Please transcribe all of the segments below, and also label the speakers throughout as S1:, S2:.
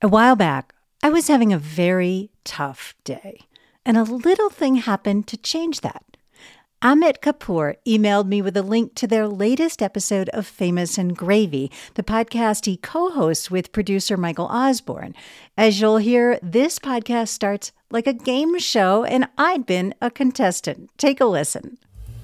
S1: A while back, I was having a very tough day, and a little thing happened to change that. Amit Kapoor emailed me with a link to their latest episode of Famous and Gravy, the podcast he co hosts with producer Michael Osborne. As you'll hear, this podcast starts like a game show, and I'd been a contestant. Take a listen.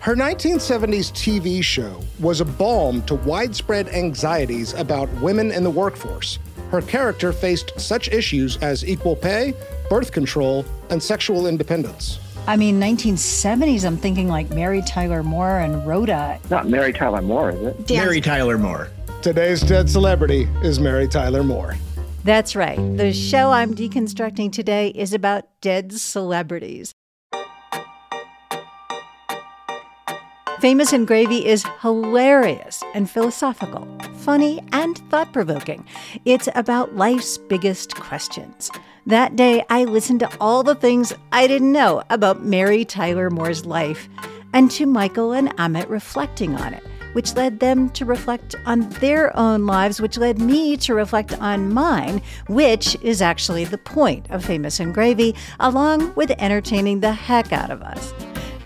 S2: Her 1970s TV show was a balm to widespread anxieties about women in the workforce her character faced such issues as equal pay, birth control, and sexual independence.
S1: I mean, 1970s, I'm thinking like Mary Tyler Moore and Rhoda.
S3: Not Mary Tyler Moore, is it?
S4: Mary Tyler Moore.
S2: Today's dead celebrity is Mary Tyler Moore.
S1: That's right. The show I'm deconstructing today is about dead celebrities. Famous and Gravy is hilarious and philosophical, funny and thought provoking. It's about life's biggest questions. That day, I listened to all the things I didn't know about Mary Tyler Moore's life and to Michael and Amit reflecting on it, which led them to reflect on their own lives, which led me to reflect on mine, which is actually the point of Famous and Gravy, along with entertaining the heck out of us.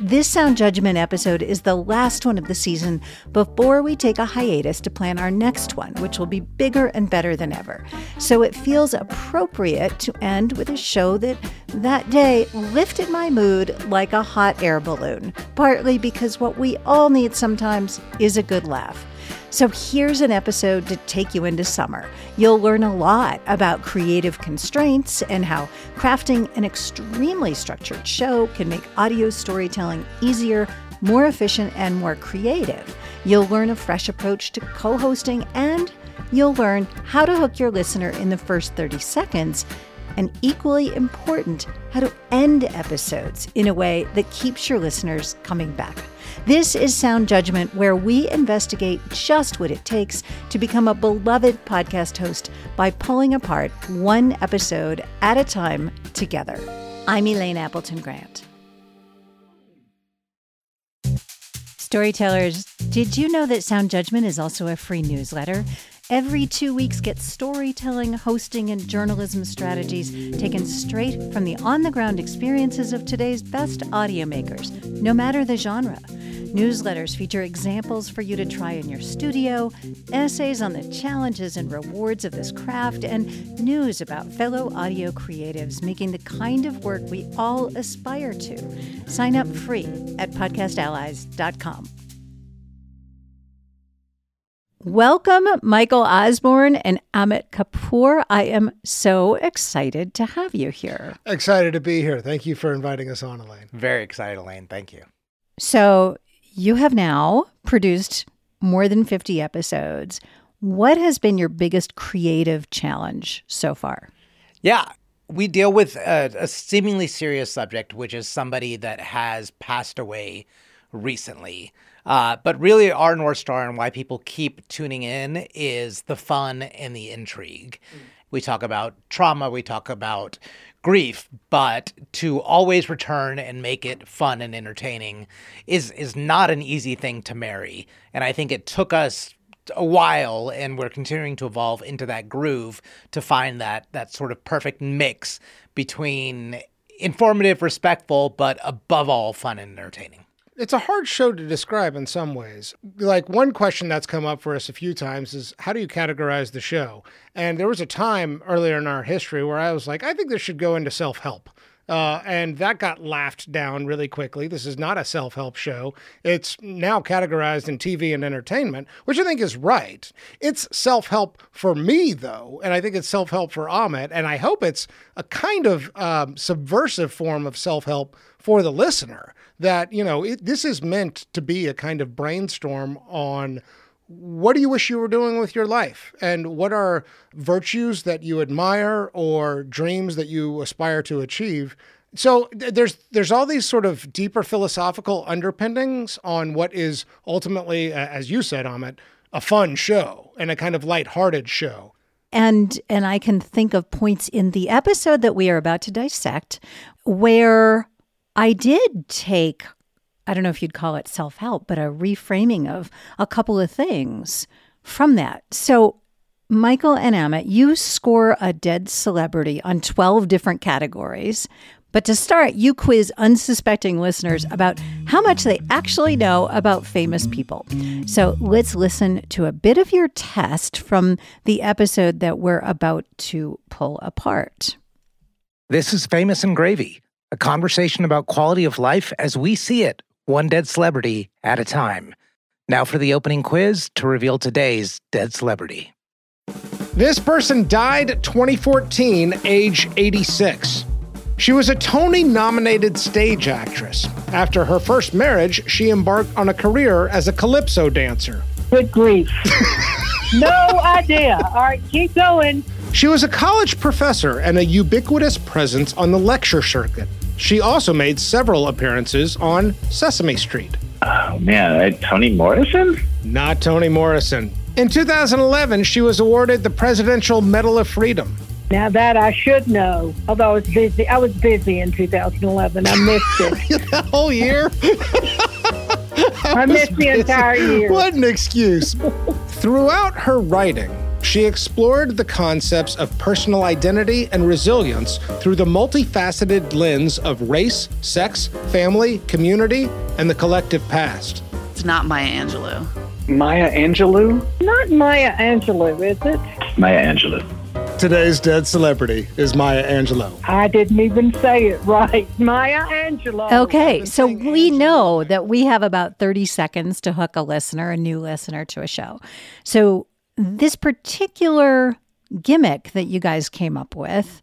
S1: This Sound Judgment episode is the last one of the season before we take a hiatus to plan our next one, which will be bigger and better than ever. So it feels appropriate to end with a show that that day lifted my mood like a hot air balloon, partly because what we all need sometimes is a good laugh. So here's an episode to take you into summer. You'll learn a lot about creative constraints and how crafting an extremely structured show can make audio storytelling easier, more efficient, and more creative. You'll learn a fresh approach to co hosting and you'll learn how to hook your listener in the first 30 seconds and equally important, how to end episodes in a way that keeps your listeners coming back. This is Sound Judgment, where we investigate just what it takes to become a beloved podcast host by pulling apart one episode at a time together. I'm Elaine Appleton Grant. Storytellers, did you know that Sound Judgment is also a free newsletter? Every two weeks, get storytelling, hosting, and journalism strategies taken straight from the on the ground experiences of today's best audio makers, no matter the genre. Newsletters feature examples for you to try in your studio, essays on the challenges and rewards of this craft, and news about fellow audio creatives making the kind of work we all aspire to. Sign up free at podcastallies.com. Welcome, Michael Osborne and Amit Kapoor. I am so excited to have you here.
S2: Excited to be here. Thank you for inviting us on, Elaine.
S4: Very excited, Elaine. Thank you.
S1: So, you have now produced more than 50 episodes. What has been your biggest creative challenge so far?
S4: Yeah, we deal with a, a, seemingly serious subject, which is somebody that has passed away recently. Uh, but really, our North Star and why people keep tuning in is the fun and the intrigue. Mm. We talk about trauma, we talk about grief, but to always return and make it fun and entertaining is is not an easy thing to marry. And I think it took us a while and we're continuing to evolve into that groove to find that that sort of perfect mix between informative, respectful, but above all fun and entertaining
S2: it's a hard show to describe in some ways. Like one question that's come up for us a few times is how do you categorize the show? And there was a time earlier in our history where I was like, I think this should go into self help. Uh, and that got laughed down really quickly. This is not a self help show. It's now categorized in TV and entertainment, which I think is right. It's self help for me, though, and I think it's self help for Amit. And I hope it's a kind of um, subversive form of self help for the listener that, you know, it, this is meant to be a kind of brainstorm on what do you wish you were doing with your life? And what are virtues that you admire or dreams that you aspire to achieve? So there's there's all these sort of deeper philosophical underpinnings on what is ultimately as you said Amit a fun show and a kind of light-hearted show.
S1: And and I can think of points in the episode that we are about to dissect where I did take, I don't know if you'd call it self help, but a reframing of a couple of things from that. So Michael and Amit, you score a dead celebrity on 12 different categories. But to start, you quiz unsuspecting listeners about how much they actually know about famous people. So let's listen to a bit of your test from the episode that we're about to pull apart.
S4: This is Famous and Gravy, a conversation about quality of life as we see it, one dead celebrity at a time. Now for the opening quiz to reveal today's dead celebrity.
S2: This person died 2014, age 86. She was a Tony nominated stage actress. After her first marriage, she embarked on a career as a calypso dancer.
S5: Good grief. no idea. All right, keep going.
S2: She was a college professor and a ubiquitous presence on the lecture circuit. She also made several appearances on Sesame Street.
S3: Oh man, uh, Toni Morrison?
S2: Not Toni Morrison. In 2011, she was awarded the Presidential Medal of Freedom.
S5: Now that I should know, although I was busy. I was busy in 2011. I missed it.
S2: the whole year?
S5: I, missed the entire year.
S2: What an excuse. Throughout her writing, she explored the concepts of personal identity and resilience through the multifaceted lens of race, sex, family, community, and the collective past.
S6: It's not Maya Angelou.
S3: Maya Angelou?
S5: Not Maya Angelou, is it?
S3: Maya Angelou.
S2: Today's dead celebrity is Maya Angelou.
S5: I didn't even say it right. Maya Angelou.
S1: Okay, so we know that we have about 30 seconds to hook a listener, a new listener to a show. So this particular gimmick that you guys came up with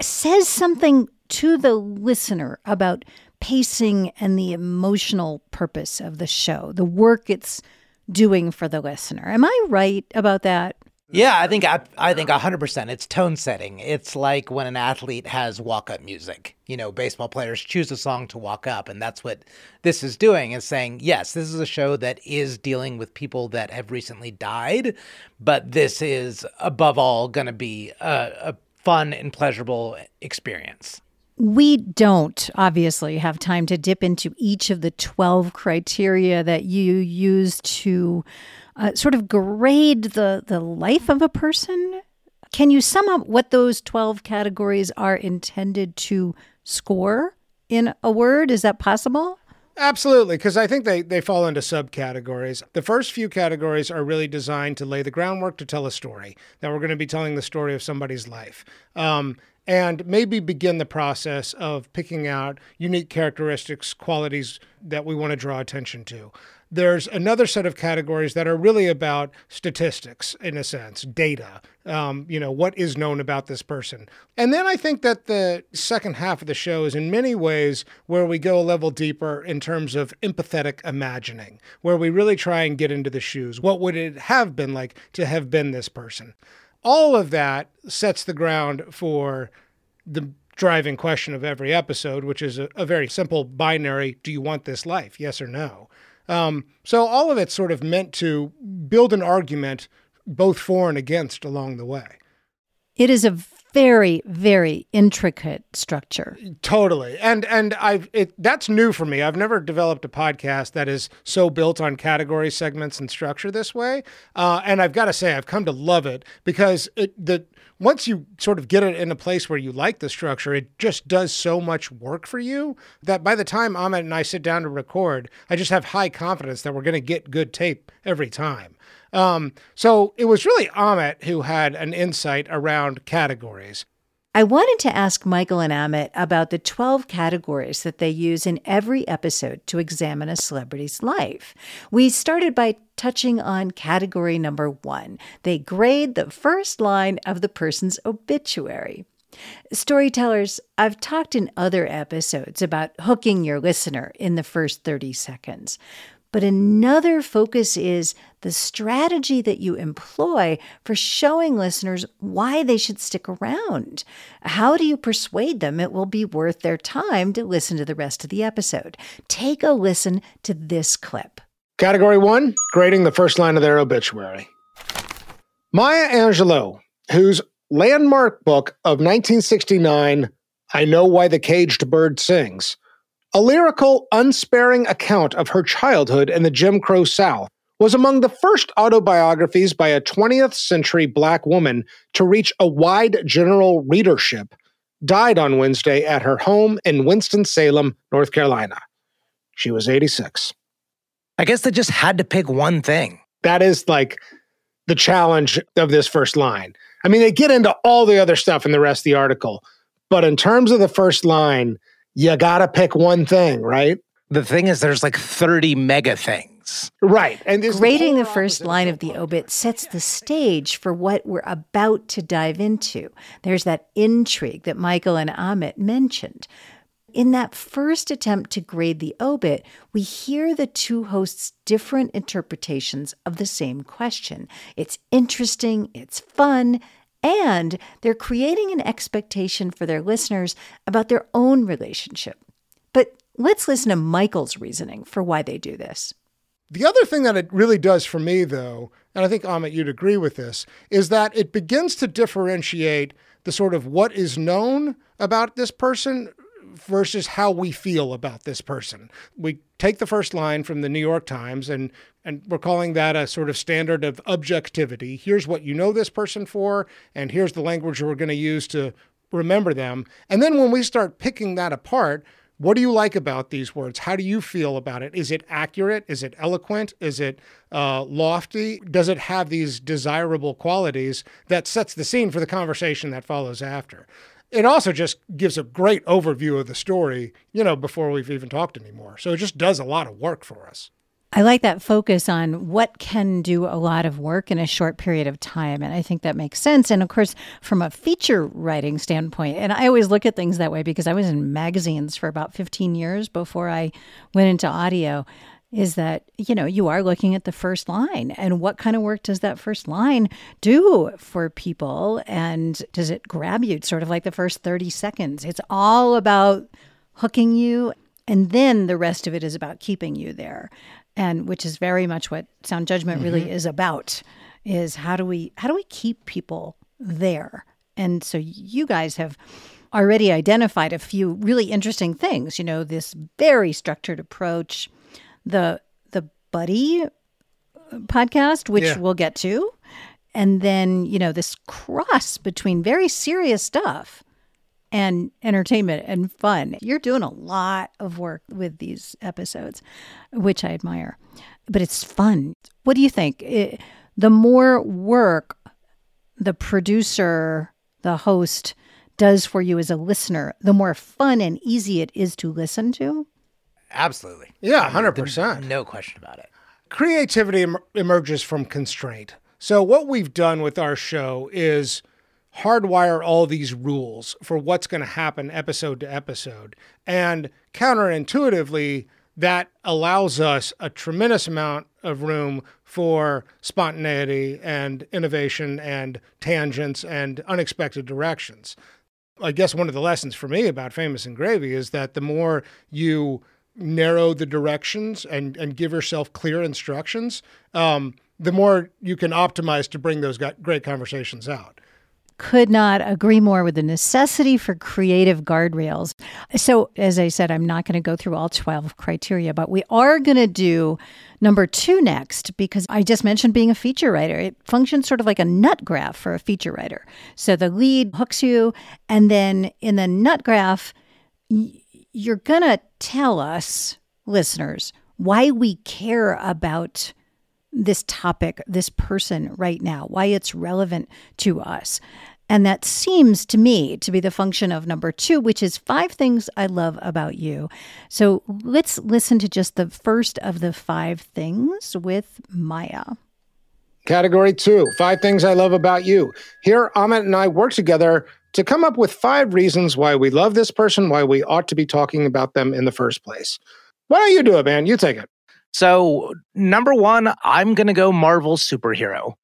S1: says something to the listener about pacing and the emotional purpose of the show, the work it's doing for the listener. Am I right about that?
S4: Yeah, I think I, I think 100%. It's tone setting. It's like when an athlete has walk-up music. You know, baseball players choose a song to walk up and that's what this is doing is saying, yes, this is a show that is dealing with people that have recently died, but this is above all going to be a, a fun and pleasurable experience.
S1: We don't obviously have time to dip into each of the 12 criteria that you use to uh, sort of grade the, the life of a person. Can you sum up what those 12 categories are intended to score in a word? Is that possible?
S2: Absolutely, because I think they, they fall into subcategories. The first few categories are really designed to lay the groundwork to tell a story, that we're going to be telling the story of somebody's life. Um, and maybe begin the process of picking out unique characteristics, qualities that we want to draw attention to. There's another set of categories that are really about statistics, in a sense, data. Um, you know, what is known about this person. And then I think that the second half of the show is in many ways where we go a level deeper in terms of empathetic imagining, where we really try and get into the shoes. What would it have been like to have been this person? All of that sets the ground for the driving question of every episode, which is a, a very simple binary do you want this life? Yes or no? Um, so all of it's sort of meant to build an argument both for and against along the way.
S1: It is a very very intricate structure.
S2: Totally. And and i've it that's new for me. I've never developed a podcast that is so built on category segments and structure this way. Uh, and i've got to say i've come to love it because it the once you sort of get it in a place where you like the structure, it just does so much work for you that by the time Amit and I sit down to record, I just have high confidence that we're going to get good tape every time. Um, so it was really Amit who had an insight around categories.
S1: I wanted to ask Michael and Amit about the 12 categories that they use in every episode to examine a celebrity's life. We started by touching on category number one. They grade the first line of the person's obituary. Storytellers, I've talked in other episodes about hooking your listener in the first 30 seconds. But another focus is the strategy that you employ for showing listeners why they should stick around. How do you persuade them it will be worth their time to listen to the rest of the episode? Take a listen to this clip.
S2: Category one grading the first line of their obituary. Maya Angelou, whose landmark book of 1969, I Know Why the Caged Bird Sings, a lyrical, unsparing account of her childhood in the Jim Crow South was among the first autobiographies by a 20th century Black woman to reach a wide general readership, died on Wednesday at her home in Winston-Salem, North Carolina. She was 86.
S4: I guess they just had to pick one thing.
S2: That is like the challenge of this first line. I mean, they get into all the other stuff in the rest of the article, but in terms of the first line, you got to pick one thing, right?
S4: The thing is, there's like 30 mega things.
S2: Right. And
S1: grading the, the first line of the obit sets the stage for what we're about to dive into. There's that intrigue that Michael and Amit mentioned. In that first attempt to grade the obit, we hear the two hosts' different interpretations of the same question. It's interesting, it's fun, and they're creating an expectation for their listeners about their own relationship. But let's listen to Michael's reasoning for why they do this.
S2: The other thing that it really does for me, though, and I think Amit, you'd agree with this, is that it begins to differentiate the sort of what is known about this person versus how we feel about this person. We take the first line from the New York Times and and we're calling that a sort of standard of objectivity. Here's what you know this person for and here's the language we're going to use to remember them. And then when we start picking that apart, what do you like about these words? How do you feel about it? Is it accurate? Is it eloquent? Is it uh, lofty? Does it have these desirable qualities that sets the scene for the conversation that follows after? It also just gives a great overview of the story, you know, before we've even talked anymore. So it just does a lot of work for us.
S1: I like that focus on what can do a lot of work in a short period of time. And I think that makes sense. And of course, from a feature writing standpoint, and I always look at things that way because I was in magazines for about 15 years before I went into audio is that you know you are looking at the first line and what kind of work does that first line do for people? And does it grab you sort of like the first 30 seconds? It's all about hooking you and then the rest of it is about keeping you there. And which is very much what sound judgment mm-hmm. really is about is how do we how do we keep people there? And so you guys have already identified a few really interesting things you know this very structured approach the the buddy podcast, which yeah. we'll get to, and then you know this cross between very serious stuff and entertainment and fun. You're doing a lot of work with these episodes, which I admire. But it's fun. What do you think? It, the more work the producer, the host does for you as a listener, the more fun and easy it is to listen to.
S4: Absolutely.
S2: Yeah, 100%.
S4: No question about it.
S2: Creativity em- emerges from constraint. So, what we've done with our show is hardwire all these rules for what's going to happen episode to episode. And counterintuitively, that allows us a tremendous amount of room for spontaneity and innovation and tangents and unexpected directions. I guess one of the lessons for me about Famous and Gravy is that the more you narrow the directions and and give yourself clear instructions, um, the more you can optimize to bring those great conversations out.
S1: Could not agree more with the necessity for creative guardrails. So, as I said, I'm not going to go through all 12 criteria, but we are going to do number two next because I just mentioned being a feature writer. It functions sort of like a nut graph for a feature writer. So, the lead hooks you, and then in the nut graph, you're going to tell us, listeners, why we care about this topic, this person right now, why it's relevant to us. And that seems to me to be the function of number two, which is five things I love about you. So let's listen to just the first of the five things with Maya.
S2: Category two Five things I love about you. Here, Amit and I work together to come up with five reasons why we love this person, why we ought to be talking about them in the first place. Why don't you do it, man? You take it.
S4: So, number one, I'm going to go Marvel superhero.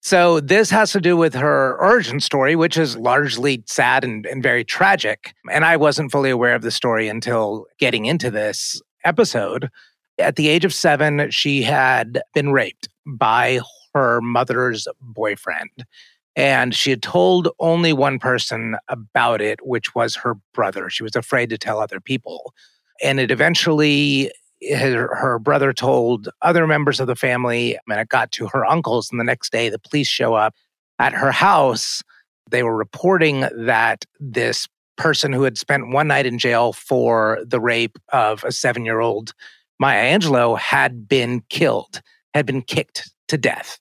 S4: So, this has to do with her origin story, which is largely sad and, and very tragic. And I wasn't fully aware of the story until getting into this episode. At the age of seven, she had been raped by her mother's boyfriend. And she had told only one person about it, which was her brother. She was afraid to tell other people. And it eventually her, her brother told other members of the family, and it got to her uncles. And the next day, the police show up at her house. They were reporting that this person who had spent one night in jail for the rape of a seven year old Maya Angelou had been killed, had been kicked to death.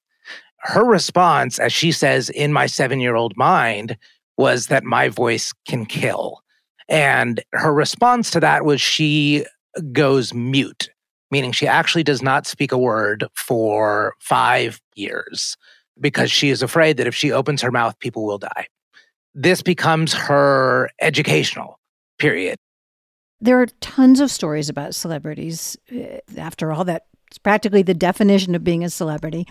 S4: Her response, as she says, in my seven year old mind, was that my voice can kill. And her response to that was she goes mute, meaning she actually does not speak a word for five years because she is afraid that if she opens her mouth, people will die. This becomes her educational period.
S1: There are tons of stories about celebrities. Uh, after all, that's practically the definition of being a celebrity.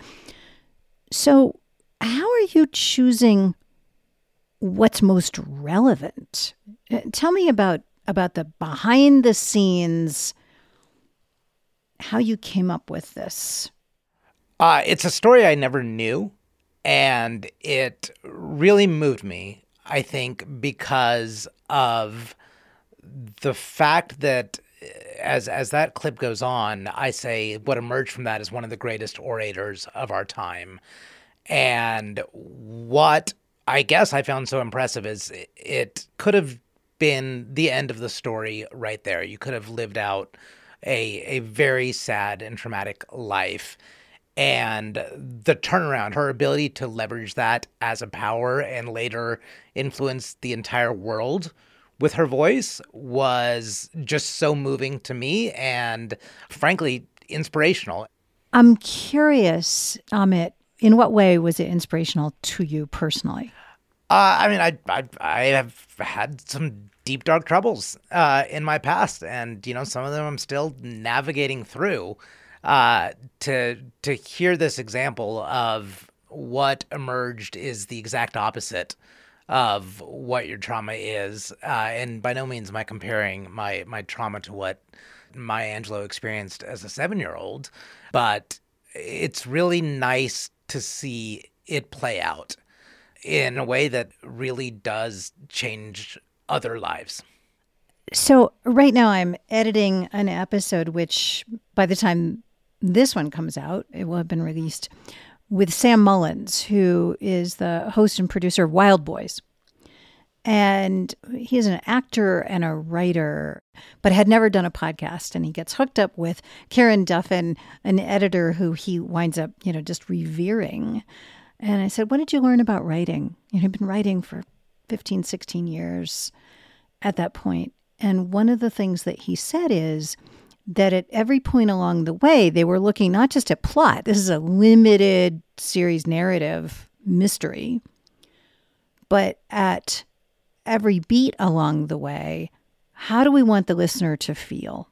S1: So, how are you choosing what's most relevant? Uh, tell me about about the behind the scenes how you came up with this.
S4: Uh, it's a story I never knew, and it really moved me. I think because of the fact that as as that clip goes on, I say what emerged from that is one of the greatest orators of our time. And what I guess I found so impressive is it, could have been the end of the story right there. You could have lived out a a very sad and traumatic life. And the turnaround, her ability to leverage that as a power and later influence the entire world with her voice was just so moving to me and frankly inspirational.
S1: I'm curious, Amit, in what way was it inspirational to you personally?
S4: Uh, I mean, I, I I have had some deep dark troubles uh, in my past, and you know, some of them I'm still navigating through. Uh, to to hear this example of what emerged is the exact opposite of what your trauma is, uh, and by no means am I comparing my my trauma to what Maya Angelou experienced as a seven year old, but it's really nice to see it play out in a way that really does change other lives.
S1: So, right now I'm editing an episode, which by the time this one comes out, it will have been released with Sam Mullins, who is the host and producer of Wild Boys. And he is an actor and a writer, but had never done a podcast. And he gets hooked up with Karen Duffin, an editor who he winds up, you know, just revering. And I said, What did you learn about writing? You had been writing for 15, 16 years at that point. And one of the things that he said is that at every point along the way, they were looking not just at plot, this is a limited series narrative mystery, but at every beat along the way, how do we want the listener to feel?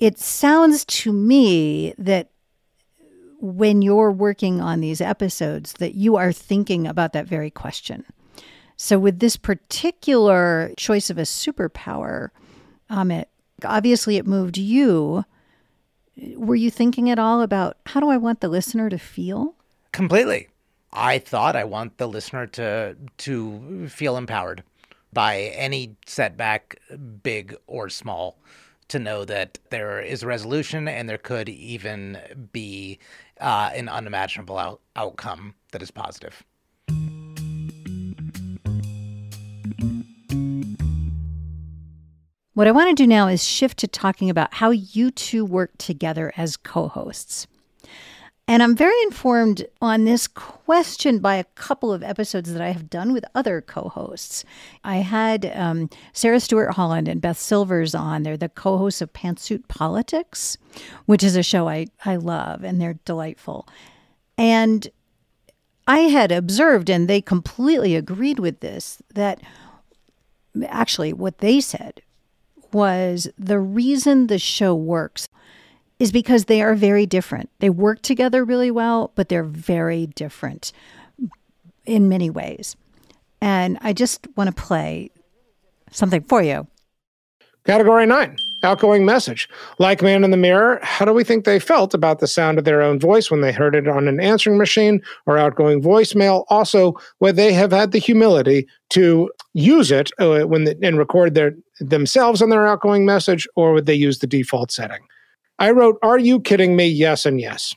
S1: It sounds to me that when you're working on these episodes that you are thinking about that very question. So, with this particular choice of a superpower, Amit, obviously it moved you. Were you thinking at all about how do I want the listener to feel?
S4: Completely. I thought I want the listener to to feel empowered by any setback, big or small, to know that there is resolution and there could even be uh, an unimaginable out- outcome that is positive.
S1: What I want to do now is shift to talking about how you two work together as co hosts. And I'm very informed on this question by a couple of episodes that I have done with other co hosts. I had um, Sarah Stewart Holland and Beth Silvers on. They're the co hosts of Pantsuit Politics, which is a show I, I love, and they're delightful. And I had observed, and they completely agreed with this, that actually what they said was the reason the show works is because they are very different. They work together really well, but they're very different in many ways. And I just want to play something for you.
S2: Category nine outgoing message. Like Man in the Mirror, how do we think they felt about the sound of their own voice when they heard it on an answering machine or outgoing voicemail? Also, would they have had the humility to use it uh, when the, and record their themselves on their outgoing message, or would they use the default setting? I wrote, "Are you kidding me?" Yes and yes.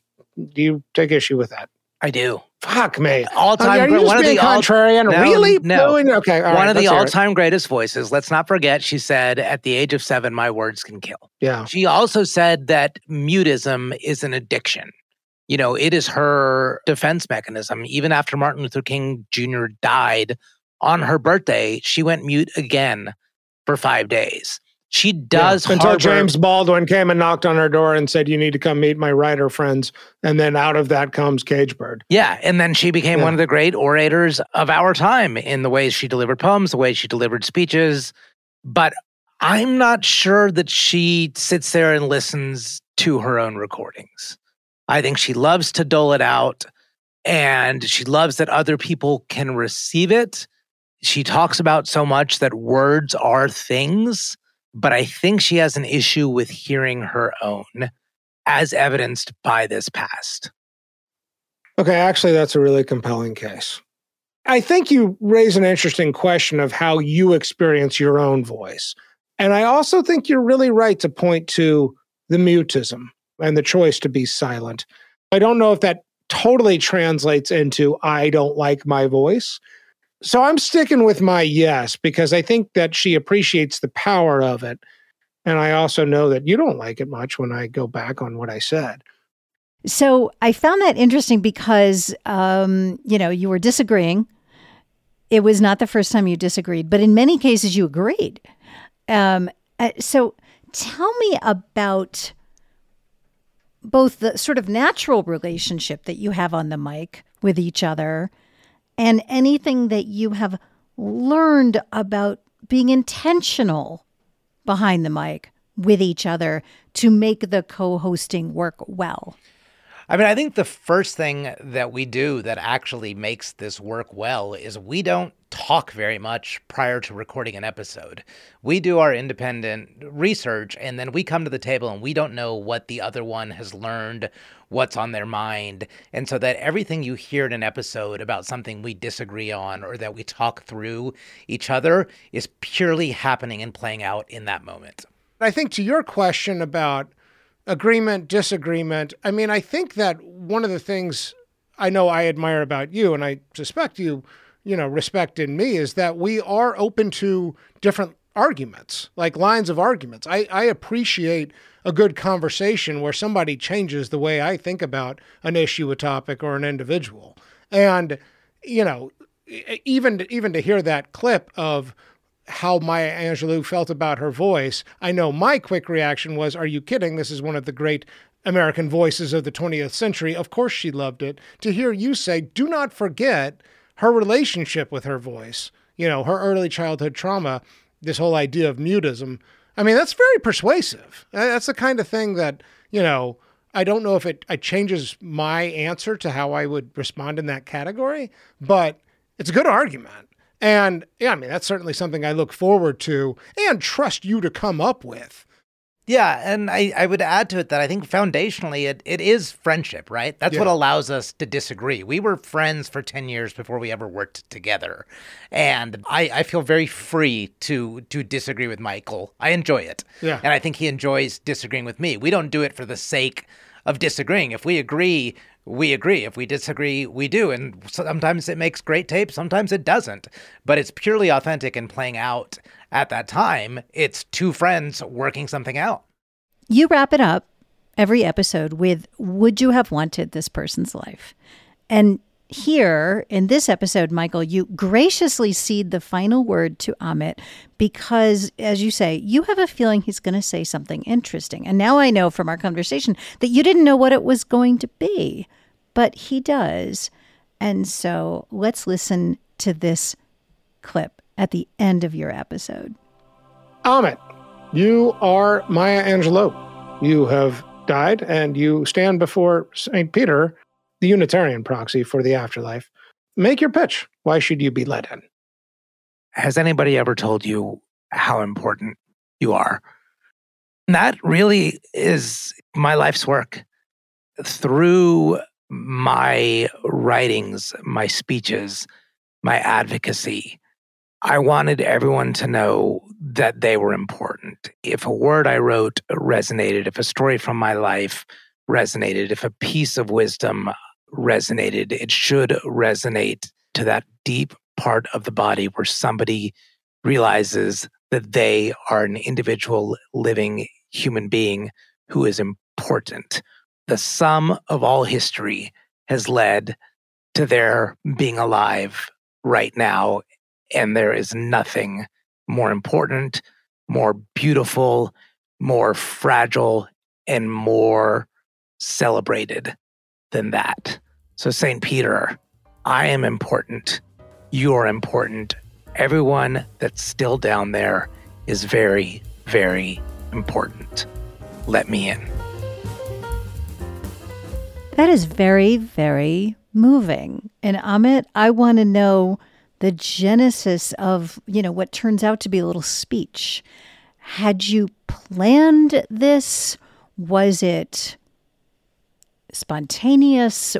S2: Do you take issue with that?
S4: I do.
S2: Fuck me.
S4: All time
S2: are you just
S4: one of the all-
S2: contrarian?
S4: No,
S2: really?
S4: no.
S2: Doing- Okay. all
S4: one
S2: right,
S4: of the
S2: let's hear it.
S4: all-time greatest voices. Let's not forget she said at the age of 7 my words can kill.
S2: Yeah.
S4: She also said that mutism is an addiction. You know, it is her defense mechanism. Even after Martin Luther King Jr. died on her birthday, she went mute again for 5 days. She does
S2: Yeah, until
S4: harbor-
S2: James Baldwin came and knocked on her door and said, "You need to come meet my writer friends." And then out of that comes Cage Bird.
S4: Yeah, and then she became
S2: Yeah.
S4: one of the great orators of our time in the ways she delivered poems, the way she delivered speeches. But I'm not sure that she sits there and listens to her own recordings. I think she loves to dole it out and she loves that other people can receive it. She talks about so much that words are things, but I think she has an issue with hearing her own, as evidenced by this past.
S2: Okay, actually, that's a really compelling case. I think you raise an interesting question of how you experience your own voice. And I also think you're really right to point to the mutism and the choice to be silent. I don't know if that totally translates into I don't like my voice. So I'm sticking with my yes because I think that she appreciates the power of it. And I also know that you don't like it much when I go back on what I said.
S1: So I found that interesting because, um, you know, you were disagreeing. It was not the first time you disagreed, but in many cases you agreed. Um, uh, so tell me about both the sort of natural relationship that you have on the mic with each other and anything that you have learned about being intentional behind the mic with each other to make the co hosting work well.
S4: I mean, I think the first thing that we do that actually makes this work well is we don't talk very much prior to recording an episode. We do our independent research and then we come to the table and we don't know what the other one has learned, what's on their mind. And so that everything you hear in an episode about something we disagree on or that we talk through each other is purely happening and playing out in that moment.
S2: I think to your question about agreement, disagreement, I mean, I think that one of the things I know I admire about you, and I suspect you, you know, respect in me, is that we are open to different arguments, like lines of arguments. I, I appreciate a good conversation where somebody changes the way I think about an issue, a topic, or an individual. And, you know, even even to hear that clip of how Maya Angelou felt about her voice, I know my quick reaction was, Are you kidding? This is one of the great American voices of the 20th century. Of course she loved it. To hear you say, Do not forget her relationship with her voice, you know, her early childhood trauma, this whole idea of mutism. I mean, that's very persuasive. Uh, That's the kind of thing that, you know, I don't know if it, it changes my answer to how I would respond in that category, but it's a good argument. And yeah, I mean, that's certainly something I look forward to and trust you to come up with.
S4: Yeah, and I, I would add to it that I think foundationally it, it is friendship, right? That's what allows us to disagree. We were friends for 10 years before we ever worked together. And I, I feel very free to to disagree with Michael. I enjoy it.
S2: Yeah.
S4: And I think he enjoys disagreeing with me. We don't do it for the sake of disagreeing. If we agree, we agree. If we disagree, we do. And sometimes it makes great tape, sometimes it doesn't. But it's purely authentic and playing out at that time. It's two friends working something out.
S1: You wrap it up every episode with Would you have wanted this person's life? And here in this episode, Michael, you graciously cede the final word to Amit because, as you say, you have a feeling he's going to say something interesting. And now I know from our conversation that you didn't know what it was going to be, but he does. And so let's listen to this clip at the end of your episode.
S2: Amit, you are Maya Angelou. You have died and you stand before St. Peter, the Unitarian proxy for the afterlife. Make your pitch. Why should you be let in?
S4: Has anybody ever told you how important you are?
S6: That really is my life's work. Through my writings, my speeches, my advocacy, I wanted everyone to know that they were important. If a word I wrote resonated, if a story from my life resonated, if a piece of wisdom resonated, it should resonate to that deep part of the body where somebody realizes that they are an individual living human being who is important. The sum of all history has led to their being alive right now. And there is nothing more important, more beautiful, more fragile, and more celebrated than that. So, St. Peter, I am important. You're important. Everyone that's still down there is very, very important. Let me in.
S1: That is very, very moving. And Amit, I want to know the genesis of, you know, what turns out to be a little speech. Had you planned this? Was it spontaneous?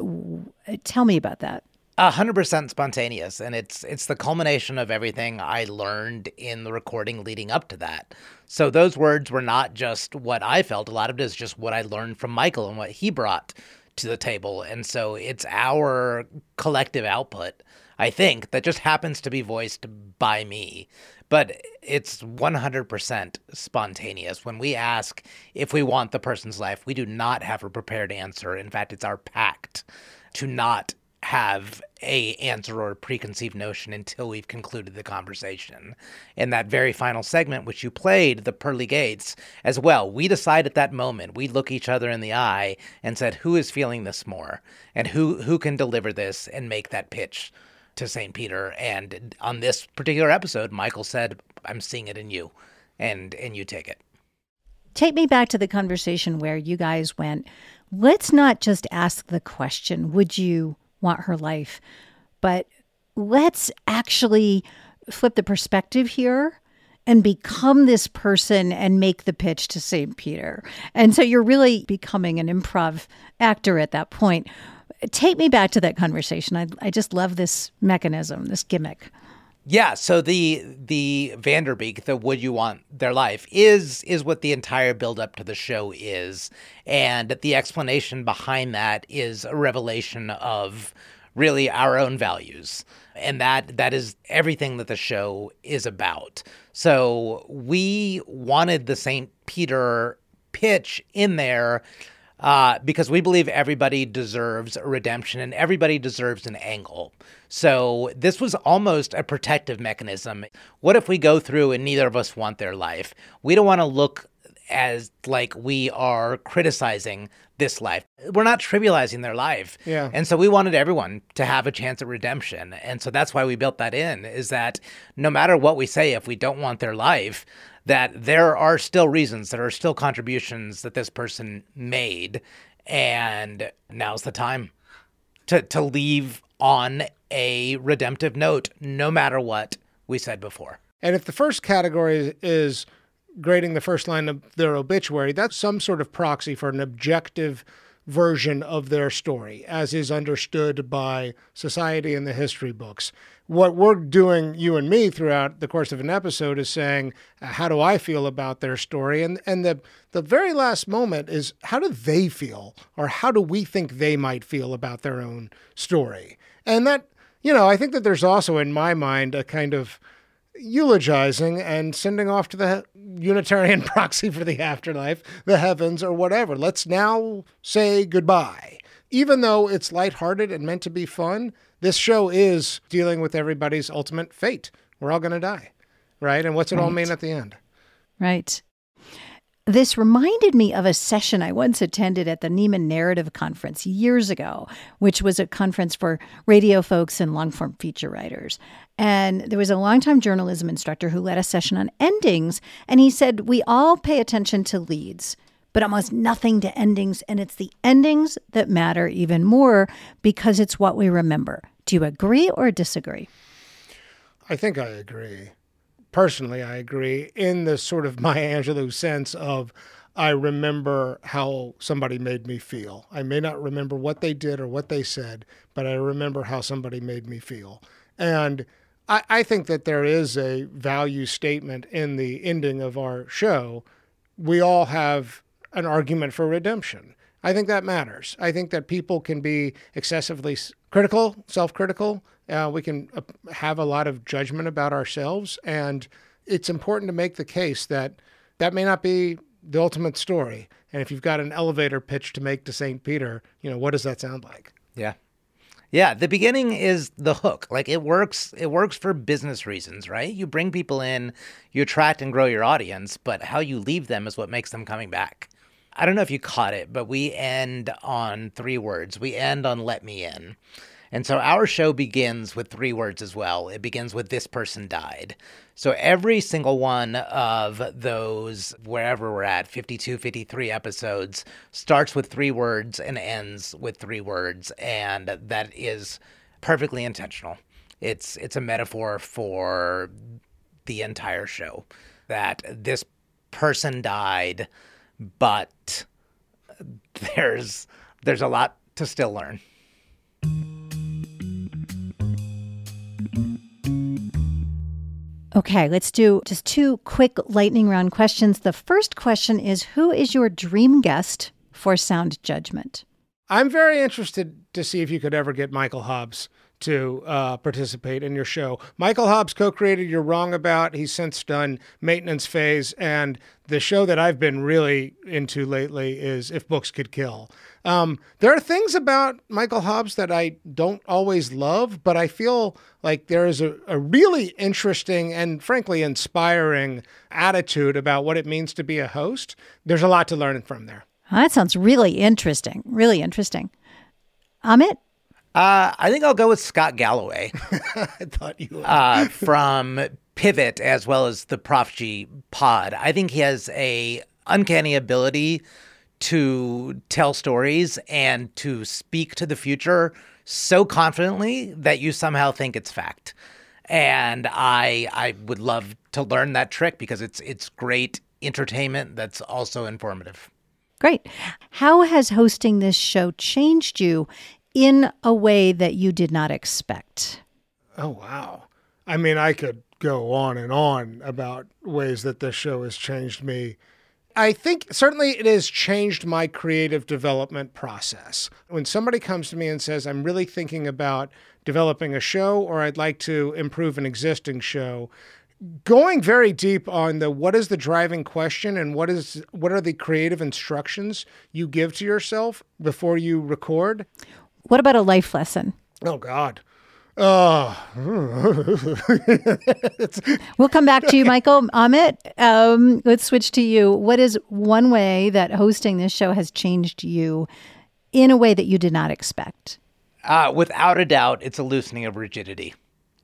S1: Tell me about that.
S4: A hundred percent spontaneous, and it's it's the culmination of everything I learned in the recording leading up to that. So those words were not just what I felt; a lot of it is just what I learned from Michael and what he brought to the table. And so it's our collective output, I think, that just happens to be voiced by me. But it's 100% spontaneous. When we ask if we want the person's life, we do not have a prepared answer. In fact, it's our pact to not have a answer or a preconceived notion until we've concluded the conversation. In that very final segment, which you played, the pearly gates, as well, we decide at that moment, we look each other in the eye and said, who is feeling this more? And who who can deliver this and make that pitch to St. Peter? And on this particular episode, Michael said, I'm seeing it in you. And and you take it.
S1: Take me back to the conversation where you guys went, let's not just ask the question, would you want her life. But let's actually flip the perspective here and become this person and make the pitch to St. Peter. And so you're really becoming an improv actor at that point. Take me back to that conversation. I, I just love this mechanism, this gimmick.
S4: Yeah, so the the Vanderbeek, the would you want their life is is what the entire build up to the show is. And the explanation behind that is a revelation of really our own values. And that that is everything that the show is about. So we wanted the St. Peter pitch in there uh, because we believe everybody deserves redemption and everybody deserves an angle. So this was almost a protective mechanism. What if we go through and neither of us want their life? We don't want to look as like we are criticizing this life. We're not trivializing their life.
S2: Yeah.
S4: And so we wanted everyone to have a chance at redemption. And so that's why we built that in is that no matter what we say if we don't want their life, that there are still reasons, there are still contributions that this person made. And now's the time to, to leave on a redemptive note, no matter what we said before.
S2: And if the first category is grading the first line of their obituary, that's some sort of proxy for an objective version of their story, as is understood by society and the history books. What we're doing, you and me, throughout the course of an episode is saying, uh, how do I feel about their story? And and the the very last moment is how do they feel, or how do we think they might feel about their own story? And that, you know, I think that there's also in my mind a kind of eulogizing and sending off to the Unitarian proxy for the afterlife, the heavens, or whatever. Let's now say goodbye. Even though it's lighthearted and meant to be fun, this show is dealing with everybody's ultimate fate. We're all going to die, right? And what's it right. all mean at the end?
S1: Right. This reminded me of a session I once attended at the Nieman Narrative Conference years ago, which was a conference for radio folks and long form feature writers. And there was a longtime journalism instructor who led a session on endings. And he said, We all pay attention to leads, but almost nothing to endings. And it's the endings that matter even more because it's what we remember. Do you agree or disagree?
S2: I think I agree personally, I agree in the sort of Maya Angelou sense of I remember how somebody made me feel. I may not remember what they did or what they said, but I remember how somebody made me feel. And I, I think that there is a value statement in the ending of our show. We all have an argument for redemption. I think that matters. I think that people can be excessively critical, self critical. Uh, we can uh, have a lot of judgment about ourselves. And it's important to make the case that that may not be the ultimate story. And if you've got an elevator pitch to make to St. Peter, you know, what does that sound like?
S4: Yeah. Yeah, the beginning is the hook. Like it works it works for business reasons, right? You bring people in, you attract and grow your audience, but how you leave them is what makes them coming back. I don't know if you caught it, but we end on three words. We end on let me in. And so our show begins with three words as well. It begins with this person died. So every single one of those, wherever we're at, 52, 53 episodes, starts with three words and ends with three words. And that is perfectly intentional. It's, it's a metaphor for the entire show that this person died, but there's, there's a lot to still learn.
S1: Okay, let's do just two quick lightning round questions. The first question is Who is your dream guest for sound judgment?
S2: I'm very interested to see if you could ever get Michael Hobbs to uh, participate in your show. Michael Hobbs co created You're Wrong About. He's since done Maintenance Phase. And the show that I've been really into lately is If Books Could Kill. Um, there are things about Michael Hobbs that I don't always love, but I feel like there is a, a really interesting and frankly inspiring attitude about what it means to be a host. There's a lot to learn from there.
S1: That sounds really interesting. Really interesting. Amit?
S4: Uh, I think I'll go with Scott Galloway.
S2: I thought you would.
S4: uh, from Pivot as well as the Prof G pod. I think he has a uncanny ability to tell stories and to speak to the future so confidently that you somehow think it's fact. And I I would love to learn that trick because it's it's great entertainment that's also informative.
S1: Great. How has hosting this show changed you in a way that you did not expect?
S2: Oh, wow. I mean, I could go on and on about ways that this show has changed me. I think certainly it has changed my creative development process. When somebody comes to me and says, I'm really thinking about developing a show or I'd like to improve an existing show, going very deep on the what is the driving question and what is what are the creative instructions you give to yourself before you record
S1: What about a life lesson?
S2: oh god oh
S1: We'll come back to you, Michael. Amit, um, let's switch to you. What is one way that hosting this show has changed you in a way that you did not expect?
S4: Uh, without a doubt, it's a loosening of rigidity.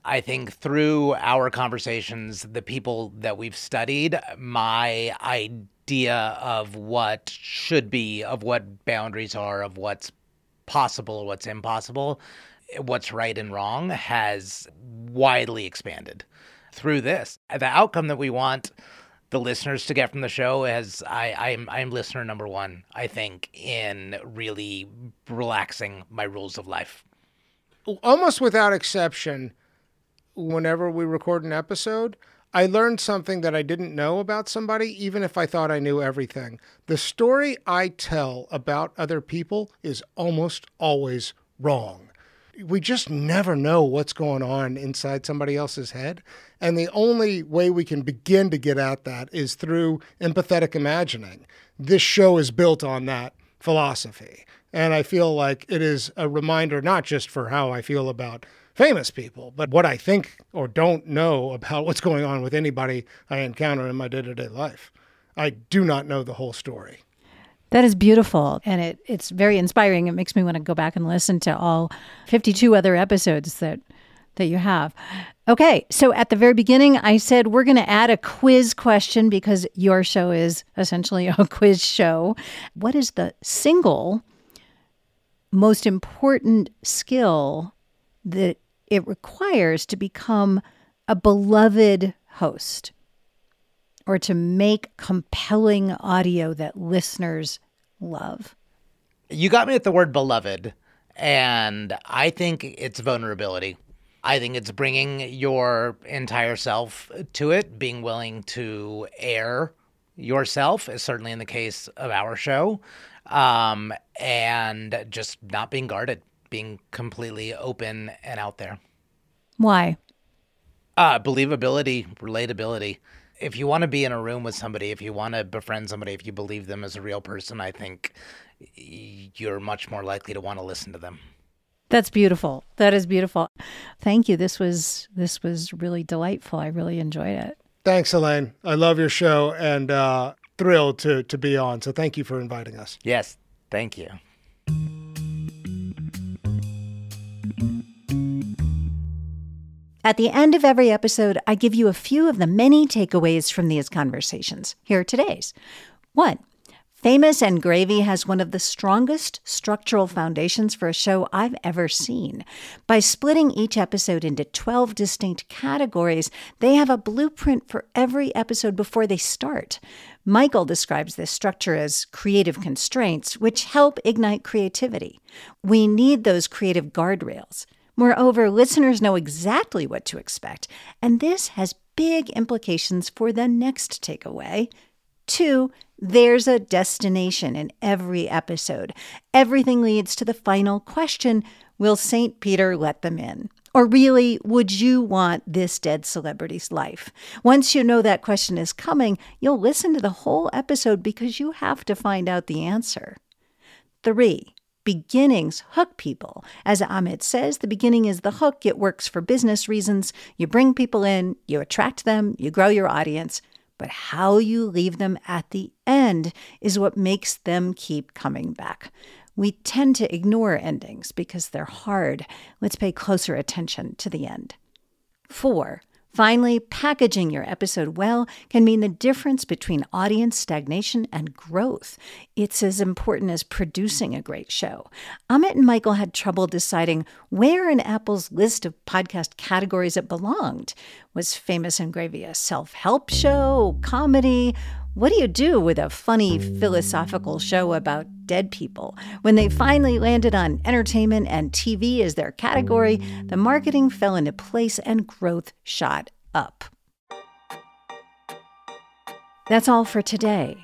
S4: I think through our conversations, the people that we've studied, my idea of what should be, of what boundaries are, of what's possible, what's impossible, what's right and wrong has widely expanded through this. The outcome that we want the listeners to get from the show is I, I'm I'm listener number one, I think, in really relaxing my rules of life.
S2: almost without exception, whenever we record an episode, I learned something that I didn't know about somebody, even if I thought I knew everything. The story I tell about other people is almost always wrong. We just never know what's going on inside somebody else's head. And the only way we can begin to get at that is through empathetic imagining. This show is built on that philosophy. And I feel like it is a reminder, not just for how I feel about famous people, but what I think or don't know about what's going on with anybody I encounter in my day to day life. I do not know the whole story.
S1: That is beautiful and it, it's very inspiring. It makes me want to go back and listen to all 52 other episodes that that you have. Okay, so at the very beginning I said we're going to add a quiz question because your show is essentially a quiz show. What is the single most important skill that it requires to become a beloved host? or to make compelling audio that listeners love?
S4: You got me at the word beloved, and I think it's vulnerability. I think it's bringing your entire self to it, being willing to air yourself, is certainly in the case of our show, um, and just not being guarded, being completely open and out there.
S1: Why?
S4: Uh, believability, relatability. If you want to be in a room with somebody, if you want to befriend somebody, if you believe them as a real person, I think you're much more likely to want to listen to them.
S1: That's beautiful. That is beautiful. Thank you. This was this was really delightful. I really enjoyed it.
S2: Thanks, Elaine. I love your show and uh, thrilled to to be on. So thank you for inviting us.
S4: Yes, thank you.
S1: At the end of every episode, I give you a few of the many takeaways from these conversations. Here are today's. One, Famous and Gravy has one of the strongest structural foundations for a show I've ever seen. By splitting each episode into 12 distinct categories, they have a blueprint for every episode before they start. Michael describes this structure as creative constraints, which help ignite creativity. We need those creative guardrails. Moreover, listeners know exactly what to expect, and this has big implications for the next takeaway. Two, there's a destination in every episode. Everything leads to the final question Will St. Peter let them in? Or really, would you want this dead celebrity's life? Once you know that question is coming, you'll listen to the whole episode because you have to find out the answer. Three, beginnings hook people. As Amit says, the beginning is the hook. It works for business reasons. You bring people in, you attract them, you grow your audience but how you leave them at the end is what makes them keep coming back. We tend to ignore endings because they're hard. Let's pay closer attention to the end. Four, Finally, packaging your episode well can mean the difference between audience stagnation and growth. It's as important as producing a great show. Amit and Michael had trouble deciding where in Apple's list of podcast categories it belonged. Was Famous and Gravy a self help show, comedy? What do you do with a funny philosophical show about dead people? When they finally landed on entertainment and TV as their category, the marketing fell into place and growth shot up. That's all for today.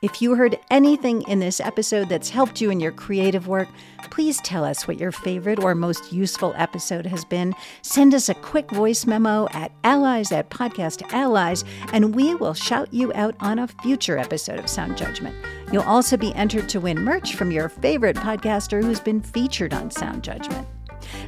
S1: If you heard anything in this episode that's helped you in your creative work, please tell us what your favorite or most useful episode has been. Send us a quick voice memo at allies at podcast allies, and we will shout you out on a future episode of Sound Judgment. You'll also be entered to win merch from your favorite podcaster who's been featured on Sound Judgment.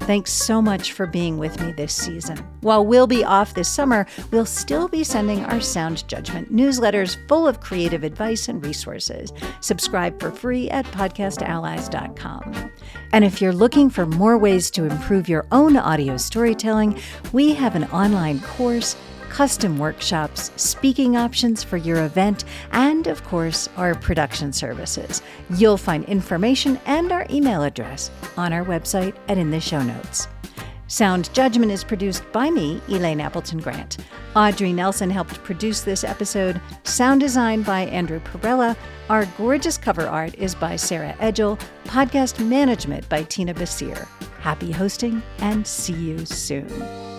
S1: Thanks so much for being with me this season. While we'll be off this summer, we'll still be sending our Sound Judgment newsletters full of creative advice and resources. Subscribe for free at podcastallies.com. And if you're looking for more ways to improve your own audio storytelling, we have an online course custom workshops, speaking options for your event, and of course, our production services. You'll find information and our email address on our website and in the show notes. Sound Judgment is produced by me, Elaine Appleton Grant. Audrey Nelson helped produce this episode. Sound design by Andrew Perella. Our gorgeous cover art is by Sarah Edgel. Podcast management by Tina Basir. Happy hosting and see you soon.